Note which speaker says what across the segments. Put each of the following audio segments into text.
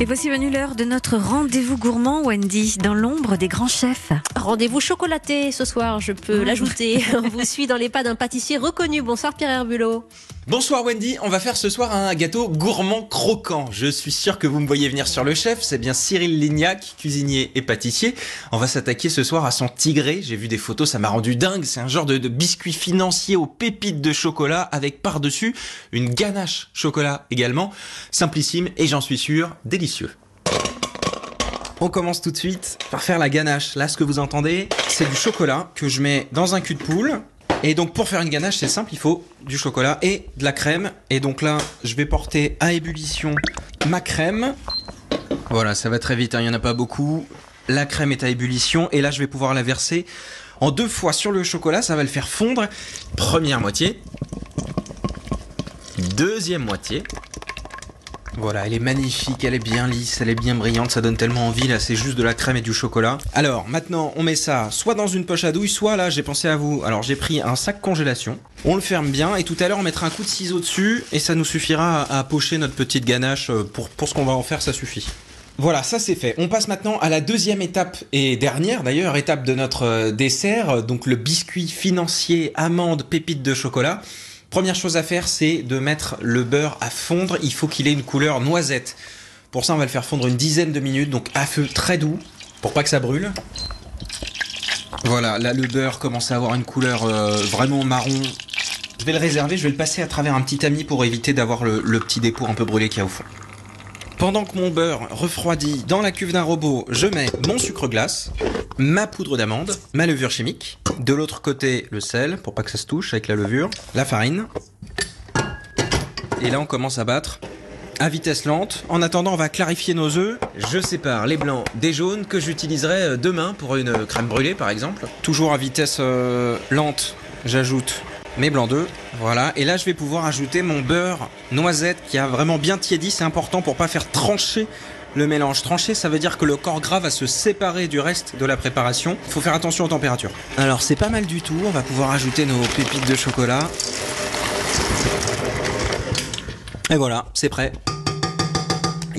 Speaker 1: Et voici venue l'heure de notre rendez-vous gourmand, Wendy, dans l'ombre des grands chefs.
Speaker 2: Rendez-vous chocolaté ce soir, je peux l'ajouter. On vous suit dans les pas d'un pâtissier reconnu. Bonsoir Pierre Herbulot.
Speaker 3: Bonsoir Wendy, on va faire ce soir un gâteau gourmand croquant. Je suis sûr que vous me voyez venir sur le chef, c'est bien Cyril Lignac, cuisinier et pâtissier. On va s'attaquer ce soir à son tigré, j'ai vu des photos, ça m'a rendu dingue. C'est un genre de, biscuit financier aux pépites de chocolat avec par-dessus une ganache chocolat également. Simplissime et j'en suis sûr, délicieux. On commence tout de suite par faire la ganache. Là, ce que vous entendez, c'est du chocolat que je mets dans un cul de poule. Et donc pour faire une ganache, c'est simple, il faut du chocolat et de la crème. Et donc là, je vais porter à ébullition ma crème. Voilà, ça va très vite, hein, il n'y en a pas beaucoup. La crème est à ébullition et là, je vais pouvoir la verser en deux fois sur le chocolat. Ça va le faire fondre. Première moitié. Deuxième moitié. Voilà, elle est magnifique, elle est bien lisse, elle est bien brillante, ça donne tellement envie, là c'est juste de la crème et du chocolat. Alors maintenant on met ça soit dans une poche à douille, soit là j'ai pensé à vous, alors j'ai pris un sac congélation, on le ferme bien et tout à l'heure on mettra un coup de ciseau dessus et ça nous suffira à, pocher notre petite ganache, euh, pour, pour ce qu'on va en faire ça suffit. Voilà, ça c'est fait. On passe maintenant à la deuxième étape et dernière d'ailleurs, étape de notre euh, dessert, donc le biscuit financier amande pépite de chocolat. Première chose à faire, c'est de mettre le beurre à fondre. Il faut qu'il ait une couleur noisette. Pour ça, on va le faire fondre une dizaine de minutes, donc à feu très doux, pour pas que ça brûle. Voilà, là le beurre commence à avoir une couleur euh, vraiment marron. Je vais le réserver, je vais le passer à travers un petit tamis pour éviter d'avoir le, le petit dépôt un peu brûlé qu'il y a au fond. Pendant que mon beurre refroidit dans la cuve d'un robot, je mets mon sucre glace, ma poudre d'amande, ma levure chimique. De l'autre côté, le sel, pour pas que ça se touche avec la levure, la farine. Et là, on commence à battre à vitesse lente. En attendant, on va clarifier nos œufs. Je sépare les blancs des jaunes que j'utiliserai euh, demain pour une crème brûlée, par exemple. Toujours à vitesse euh, lente, j'ajoute mes blancs d'œufs. Voilà. Et là, je vais pouvoir ajouter mon beurre noisette qui a vraiment bien tiédi. C'est important pour pas faire trancher le mélange. Trancher, ça veut dire que le corps gras va se séparer du reste de la préparation. Il faut faire attention aux températures. Alors, c'est pas mal du tout. On va pouvoir ajouter nos pépites de chocolat. Et voilà, c'est prêt.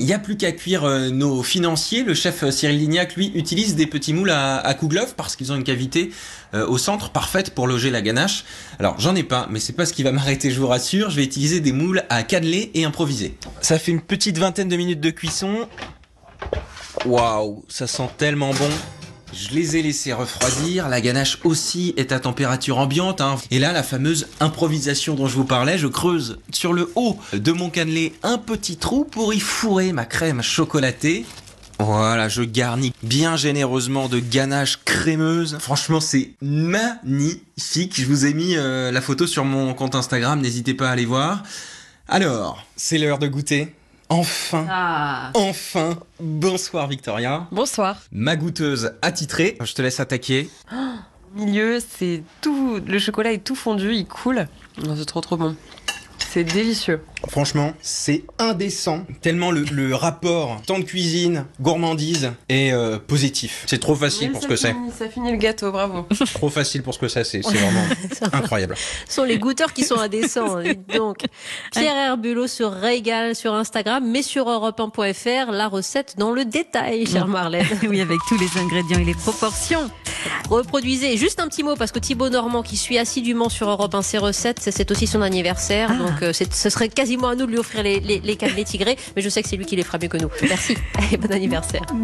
Speaker 3: Il n'y a plus qu'à cuire euh, nos financiers. Le chef euh, Cyril Lignac, lui, utilise des petits moules à, à parce qu'ils ont une cavité euh, au centre parfaite pour loger la ganache. Alors, j'en ai pas, mais c'est pas ce qui va m'arrêter, je vous rassure. Je vais utiliser des moules à cannelé et improviser. Ça fait une petite vingtaine de minutes de cuisson. Waouh, ça sent tellement bon. Je les ai laissés refroidir, la ganache aussi est à température ambiante. hein. Et là, la fameuse improvisation dont je vous parlais, je creuse sur le haut de mon cannelé un petit trou pour y fourrer ma crème chocolatée. Voilà, je garnis bien généreusement de ganache crémeuse. Franchement, c'est magnifique. Je vous ai mis euh, la photo sur mon compte Instagram, n'hésitez pas à aller voir. Alors, c'est l'heure de goûter. Enfin,
Speaker 2: Ah.
Speaker 3: enfin, bonsoir Victoria.
Speaker 4: Bonsoir.
Speaker 3: Ma goûteuse attitrée, je te laisse attaquer.
Speaker 4: Milieu, c'est tout. Le chocolat est tout fondu, il coule. Non, C'est trop trop bon. C'est délicieux.
Speaker 3: Franchement, c'est indécent. Tellement le, le rapport temps de cuisine, gourmandise est euh, positif. C'est trop facile pour ce
Speaker 4: ça
Speaker 3: que c'est.
Speaker 4: Ça finit le gâteau, bravo.
Speaker 3: Trop facile pour ce que c'est. C'est c'est vraiment incroyable.
Speaker 2: Ce sont les goûteurs qui sont indécents. Donc, Pierre Herbulot se régale sur Instagram, mais sur europe1.fr, la recette dans le détail, chère Marlène.
Speaker 1: Oui, avec tous les ingrédients et les proportions.
Speaker 2: Reproduisez. Juste un petit mot, parce que Thibaut Normand, qui suit assidûment sur Europe 1 ses recettes, c'est- aussi son anniversaire.
Speaker 1: Ah.
Speaker 2: Donc, euh, ce serait quasiment à nous de lui offrir les, les, les tigrés. Mais je sais que c'est lui qui les fera mieux que nous. Merci. Et bon anniversaire.